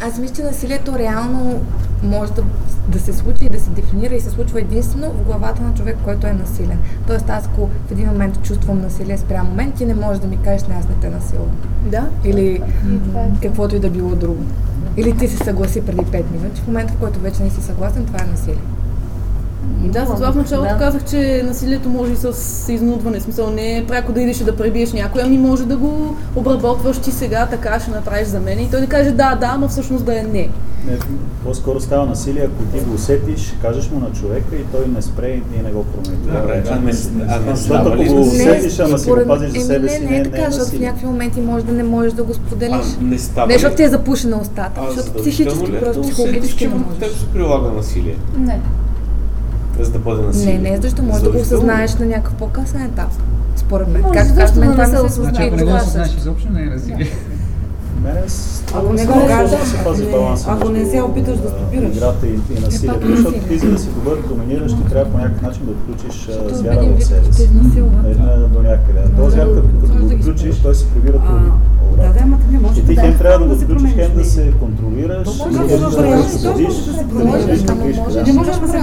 Аз мисля, че насилието реално може да, да се случи и да се дефинира и се случва единствено в главата на човек, който е насилен. Тоест аз ако в един момент чувствам насилие спрямо мен, ти не можеш да ми кажеш, не, аз не те насилвам. Да. Или каквото и да било друго. Или ти се съгласи преди 5 минути, в момента в който вече не си съгласен, това е насилие. Да, затова в началото Да. казах, че насилието може и с изнудване. В смисъл не е пряко да идеш и да пребиеш някой, ами може да го обработваш ти сега, така ще направиш за мен и той да каже да, да, ама всъщност да е не. Не, по-скоро става насилие, ако ти го усетиш, кажеш му на човека и той не спре и не го промени. Добре, а не- а не Защото ако го усетиш, ама си го пазиш за себе не, си, не, не, е не така, е защото в някакви моменти може да не можеш да го споделиш. Не става Не, защото ти е запушена устата, защото психически, е просто да психологически че не можеш. теб се прилага насилие? Не. За да бъде насилие. Не, не, защото можеш да го осъзнаеш на някакъв по-късен етап. Според мен. Може Как защо мен да не се осъзнае? Значи, ако не го осъзнаеш изобщо, не е насилие. Мене Ако не го кажеш, пази ако не- се опиташ да а, стопираш. Играта и, и насилието, пак защото ти за да си добър доминиращ, ти трябва по някакъв начин да Защото звяра в себе си. до някъде. Този звяр, като, Може го спреш. той се прибира трудно. Да, да, ама ти не можеш И ти да хем трябва да го промениш хем да се контролираш, То хем може да да да се да да да. Не можеш да се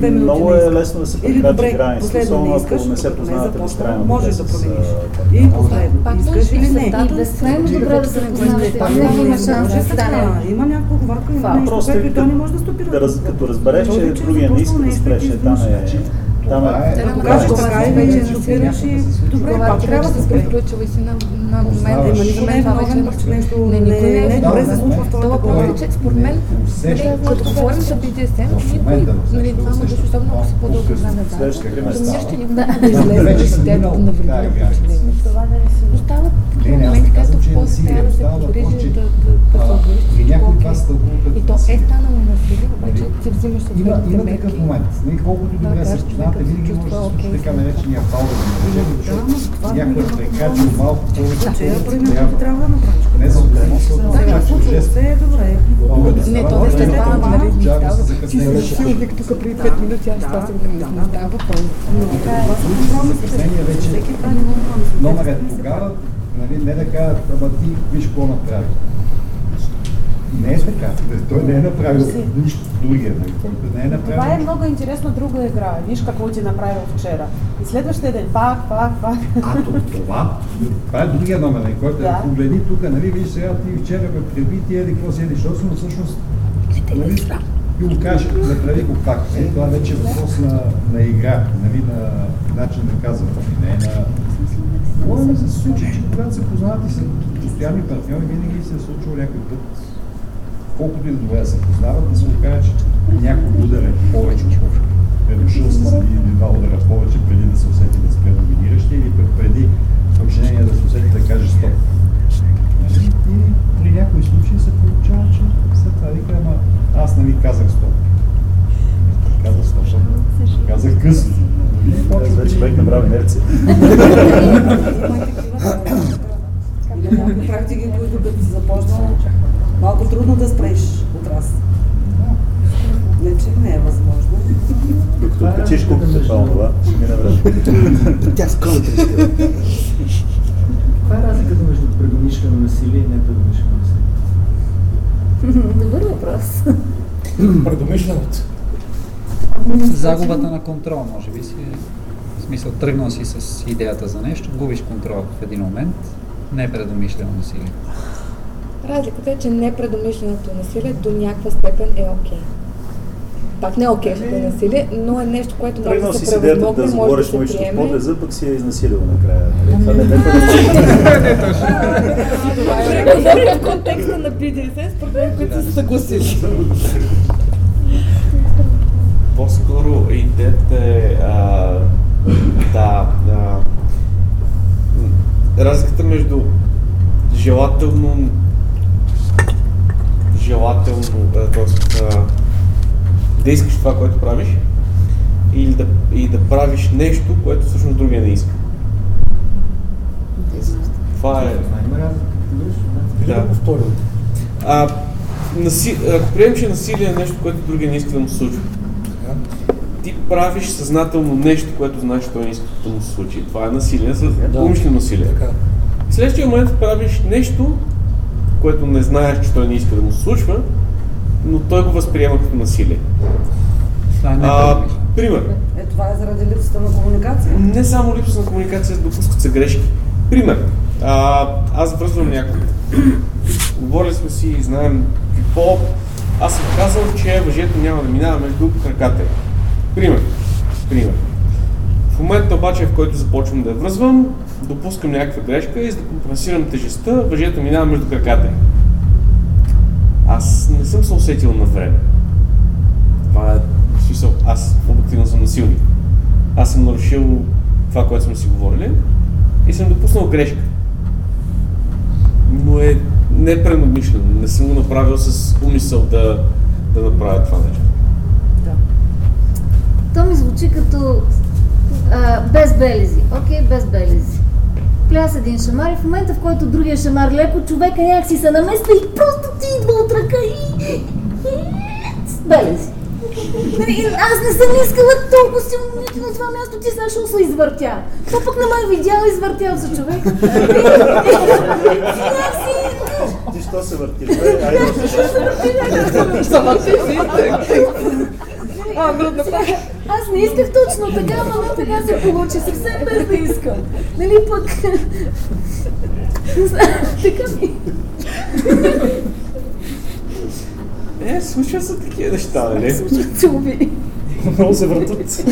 минути. много е искаш. лесно да се добре, границите, последно особено ако не се е познавате безкрайно можеш добре да промениш. И последно, искаш или да не? се И да се крайно добре да се познавате. Има шанс да стане. Има някаква оговорка Това. нещо, което и той като- не може да стопира. да като разбереш, че че другия не иска да спреш, е, там е, там е, Те да Да, кажеш да, така да, и да, вече да, и добре, пак трябва да се спреш. приключил и си на, на момента. За не мен е това вече не, не, никой не е не е добре се случва в Това е, глава. че според мен, Усещаш, като говорим за BDSM, никой, нали, двама души, особено ако са по-дълго време заедно, доминиращи никога няма да излезе с теб да на подчинението. Това не е Но стават Не, не, аз моменти, не където казвам, че е после насилие. трябва да се погрижи да, да, да при някои е това като И то е станало насилие, обаче ти взимаш Има, съответните има мерки. такъв момент. Нали, колкото Да, добре се се винаги може да чувства се случи така наречения да наречем, защото някой е прекачил малко повече, примерно трябва. да. Не за е да Не, то не става, това, нали, да Ти си закъснее. силник тук преди 5 минути, аз това се не става пълно. Закъснение вече номер е тогава, нали, не да кажат, ама ти виж какво направи. Не е така. Той не е направил нищо другия, нали, който не е направил. Това е много интересно друга игра. Виж какво ти направил вчера. И следващия ден пак, пак, пак. А то, това, това е другия номер, нали, който е Да. погледни тук, нали, виж сега ти вчера ме преби, ти еди какво си еди, защото но всъщност, нали, ти го кажеш, направи го пак. Нали, това вече е въпрос на, на игра, нали, на начин на казване, не е на... Говорим за случаи, че когато се познават и са постоянни партньори, винаги се е случвало някой път, колкото и добре да се познават, да се окаже, че някой удар е повече е дошъл с един или два удара повече преди да се усети да спре доминиращия или преди подчинение да се усети да каже стоп. Нали? И при някои случаи се получава, че след това вика, ама аз нали казах стоп. Казах стоп, казах късно. Аз вече бех набрал инерция. Има практики, които като си започнал, малко трудно да спреш от раз. Не, че не е възможно. Докато качиш куката, това онова, ще мине време. Тя с контришка. Каква е разликата между предумишлено насилие и непредумишлено насилие? Добър въпрос. Предумишленото. Загубата на контрол, може би си е в смисъл тръгнал си с идеята за нещо, губиш контрол в един момент, не е предумишлено насилие. Разликата е, че непредумишленото насилие до някаква степен е окей. пак не е окей, защото е насилие, но е нещо, което може Тръгнал да си се превъзмогне, да може да се приеме. подлеза, пък си я изнасилил накрая. нали? Това не е Това е в контекста на BDSM, според мен, които са се съгласили. По-скоро идеята е да, разликата между желателно желателно, т.е. да искаш това, което правиш или да, и да правиш нещо, което всъщност другия не иска. Това е... Да. А, наси... Ако приемем, че насилие е нещо, което другия не иска да му се случва, ти правиш съзнателно нещо, което знаеш, че той не иска да му се случи. Това е насилие, с умишлено насилие. В следващия момент правиш нещо, което не знаеш, че той не иска да му се случва, но той го възприема като насилие. Това е А, пример. Е, това е заради липсата на комуникация. Не само липса на комуникация, допускат се грешки. Пример. А, аз връзвам някой. Говорили сме си и знаем какво. Аз съм казал, че въжето няма да минава между краката. Пример. Пример. В момента обаче, в който започвам да я връзвам, допускам някаква грешка и за да компенсирам тежестта, въжето минава между краката. Аз не съм се усетил на време. Това е смисъл, аз обективно съм насилник. Аз съм нарушил това, което сме си говорили и съм допуснал грешка. Но е непреномишлено. Не съм го направил с умисъл да, да направя това нещо. То ми звучи като а, без белези. Окей, без белези. Пляс един шамар и в момента, в който другия шамар леко, човека някакси се намества и просто ти идва от ръка и... и... с белези. Нали, Аз не съм искала толкова силно нито на това място, ти ще се извъртя. То пък не ме е видял, извъртял се човек. Ти що се въртиш? бе? Айде да А, грудна Аз не исках точно така, ама така се получи, съвсем без да искам. Нали пък... Така ми... Е, случва се такива неща, нали? Случват се уви. Много се въртат.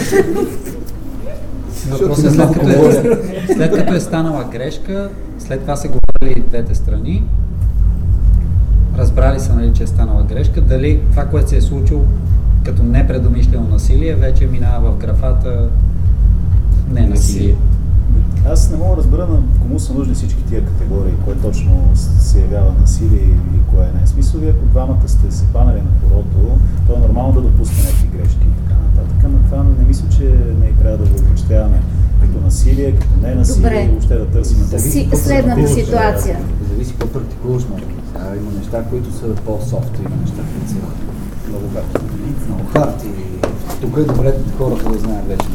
Въпросът е след като, е, след като е станала грешка, след това се говорили и двете страни, разбрали са, нали, че е станала грешка, дали това, което се е случило като непредомишлено насилие, вече минава в графата не насилие. Аз не мога да разбера на кому са нужни всички тия категории, кое точно се явява насилие и кое не. Смисъл, вие ако двамата сте се панали на хорото, то е нормално да допусне някакви грешки и така нататък. Но това не мисля, че не трябва да го обобщаваме като насилие, като не насилие, Добре. и въобще да търсим Си, следната ситуация. Зависи какво практикуваш, нали? Има неща, които са по-софт, има неща, които са много хард. Много хард и тук е добре хората да знаят вече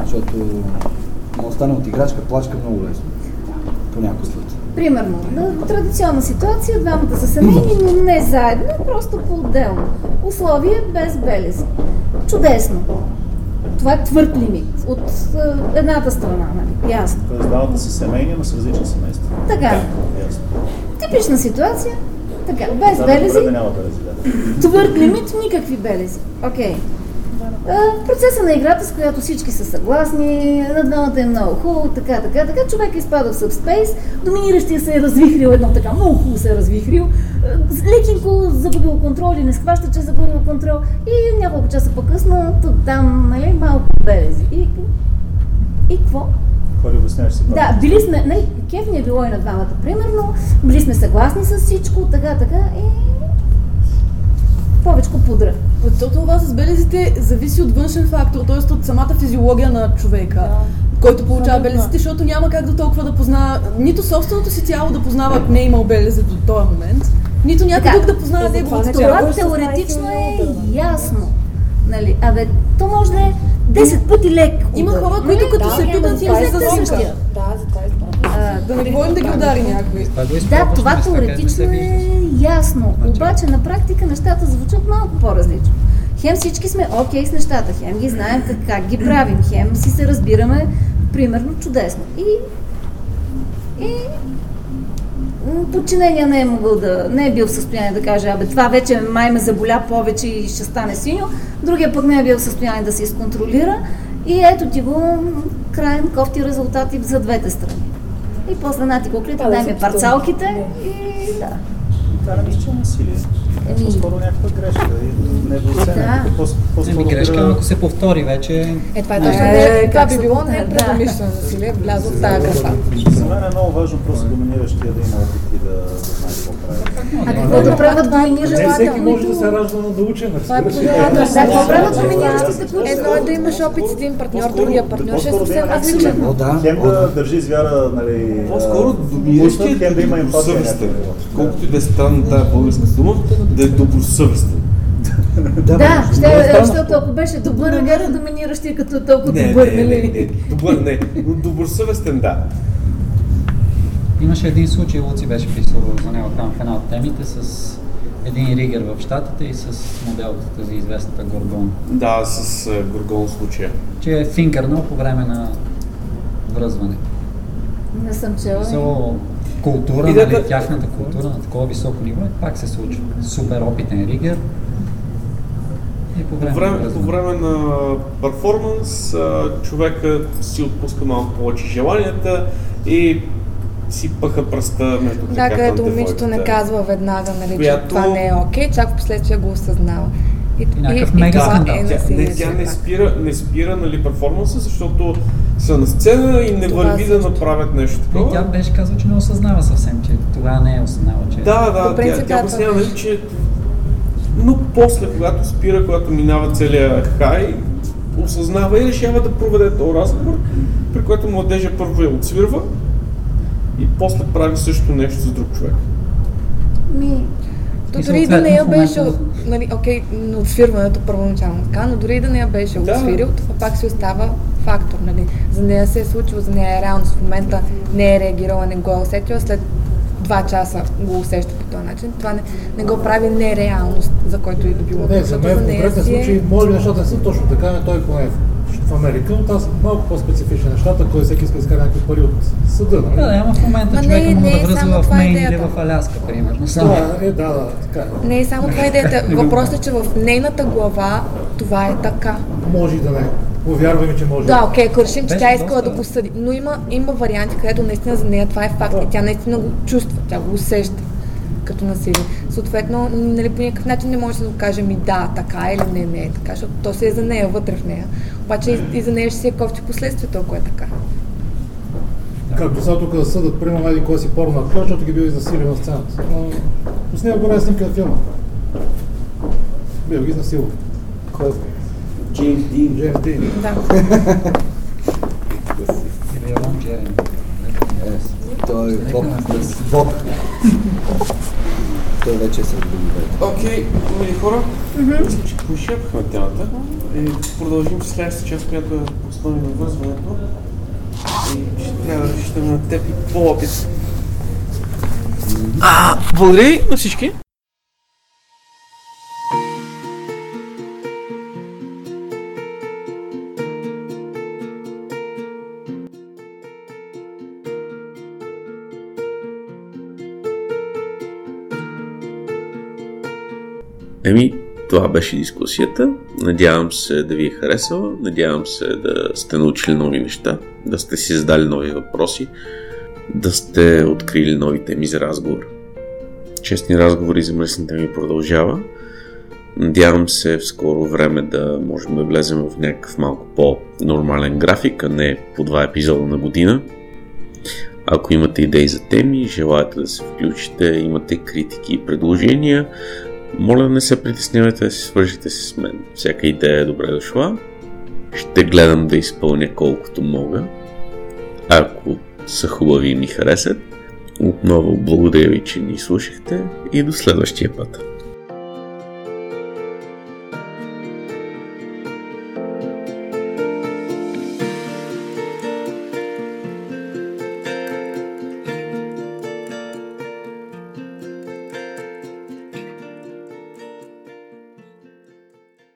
защото да стане от играчка плачка много лесно. По някой след. Примерно, на традиционна ситуация, двамата са семейни, но не заедно, просто по-отделно. Условие без белези. Чудесно. Това е твърд лимит от е, едната страна, нали? Ясно. Тоест двамата са семейни, но с различни семейства. Така. Ясно. Типична ситуация. Така, без Да, белези, да. твърд лимит, никакви белези. Окей. А, В процеса на играта, с която всички са съгласни, на двамата е много хубаво, така, така, така, човек изпада в събспейс, доминиращия се е развихрил едно така, много хубаво се е развихрил, а, лекенко загубил контрол или не схваща, че е загубил контрол и няколко часа по-късно, тук там, нали, малко белези. И, и какво? Кой обясняваш си? Да, били сме, нали, кеф ни е било и на двамата, примерно, били сме съгласни с всичко, така, така, и повечко пудра. Защото това с белезите зависи от външен фактор, т.е. от самата физиология на човека, който получава Абсолютно. белезите, защото няма как до толкова да познава, нито собственото си тяло да познава, ако не е имал белези до този момент, нито някой друг да познава е, неговото това тяло. Това теоретично е ясно. Нали, абе, то може да е 10 пъти лек. Има хора, които Нали? като Да, се питат, това им е се за същия. Да, за това е Да не говорим да ги удари някой. Да, това не теоретично е ясно. Обаче на практика нещата звучат малко по-различно. Хем всички сме окей с нещата, хем ги знаем как, как ги правим, хем си се разбираме примерно чудесно. И, и подчинения не е могъл да, не е бил в състояние да каже, абе това вече май ме заболя повече и ще стане синьо, другия пък не е бил в състояние да се изконтролира и ето ти го крайен кофти резултати за двете страни. И после нати куклите, Да, да дай ми парцалките и да. Това е насилие. Е по-скоро някаква грешка. и Недооценка. Да. По- По-скоро Еми грешка, ако се повтори вече... Е, това е точно. Е, това би било повтаря, не да. предумишлено насилие, влязло в тази графа. За мен е много важно просто доминиращия да има опит и да знае какво прави. А какво да правят доминиращите? Не всеки може да се ражда на научен, Това е се. правилата. Да, какво правят доминиращите, които Едно е да имаш опит с един партньор, другия партньор ще е да съвсем има различен. Да. Хем да да. държи с вяра, нали... По-скоро доминиращият хем да има е добросъвестен. Колкото и да е странна тази българска дума, да е добросъвестен. Да, ще, Много странно. защото ако беше добър, не бяха доминиращи като толкова Не, добър, не, не, нали? не, добър, не, но добросъвестен да. Имаше един случай, Луци беше писал за него там в една от темите с един ригер в Штатите и с моделката за известната Горгон. Да, с а, Горгон случая. Че е финкърнал по време на връзване. Не съм чела. So, култура, Идеята- нали, тяхната култура на такова високо ниво, е, пак се случва. Супер опитен ригер. И по По време, време, на по време на перформанс човека си отпуска малко повече желанията и си пъха пръста между Да, където момичето не казва веднага, нали, Която- че това не е окей, чак в последствие го осъзнава. И, и, някакъв и мега това скандал. е Тя, не, тя не спира, не спира нали, перформанса, защото са на сцена и не Това върви да също. направят нещо И такова. тя беше казала, че не осъзнава съвсем, че тогава не е осъзнала, че... Да, да, По принцип, тя, тя да, обяснява, нали, че... Но после, когато спира, когато минава целия хай, осъзнава и решава да проведе този разговор, при който младежа първо я отсвирва и после прави също нещо с друг човек. Ми, То дори и да не я беше, нали, окей, на отсвирването първоначално така, но дори и да не я беше Да. отсвирил, това пак си остава фактор, нали. За нея се е случило, за нея е реалност в момента не е реагирала, не го е усетила, след два часа го усеща по този начин. Това не, не го прави нереалност, за който и да било. Не, за Защото мен в нея конкретен е- случай, може би нещата не са точно така, но той поне в Америка, но това са малко по-специфични нещата, кой всеки иска да изкара някакви пари от съда, нали? Да, да, ама в момента човека не- може не да е връзва само в Мейн или в Аляска, примерно. Само. Да, е, да, да, така е. Не е само това идеята. Въпросът е, че в нейната глава това е така. Може и да не. Повярвай ми, че може. Да, окей, ако решим, че тя е искала доста- да го съди. Но има, има варианти, където наистина за нея това е факт и тя наистина го чувства, тя го усеща като насилие. Съответно, нали, по никакъв начин не може да докаже ми да, така е или не, не е така, защото то си е за нея, вътре в нея. Обаче и, и за нея ще си е кофти последствието, ако е така. Както сега тук да съдат, примерно, еди кой си порно актьор, защото ги бил изнасилен на сцената. Но с него горе снимка на филма. Бил ги изнасилен. Кой? Джеймс Дин. Джеймс Дин. Да. Той е Бог. Бог. Той вече е сред другите. Окей, мили хора, мисля, че пошепахме темата и продължим с следващата част, която е основи на вързването. И ще трябва да разчитаме на теб и по-опит. А, благодаря на всички. Еми, това беше дискусията. Надявам се да ви е харесала. Надявам се да сте научили нови неща, да сте си задали нови въпроси, да сте открили нови теми за разговор. Честни разговори за мръсните ми продължава. Надявам се в скоро време да можем да влезем в някакъв малко по-нормален график, а не по два епизода на година. Ако имате идеи за теми, желаете да се включите, имате критики и предложения, моля не се притеснявайте да се свържете с мен. Всяка идея е добре дошла. Ще гледам да изпълня колкото мога. Ако са хубави и ми харесат. Отново благодаря ви, че ни слушахте и до следващия път.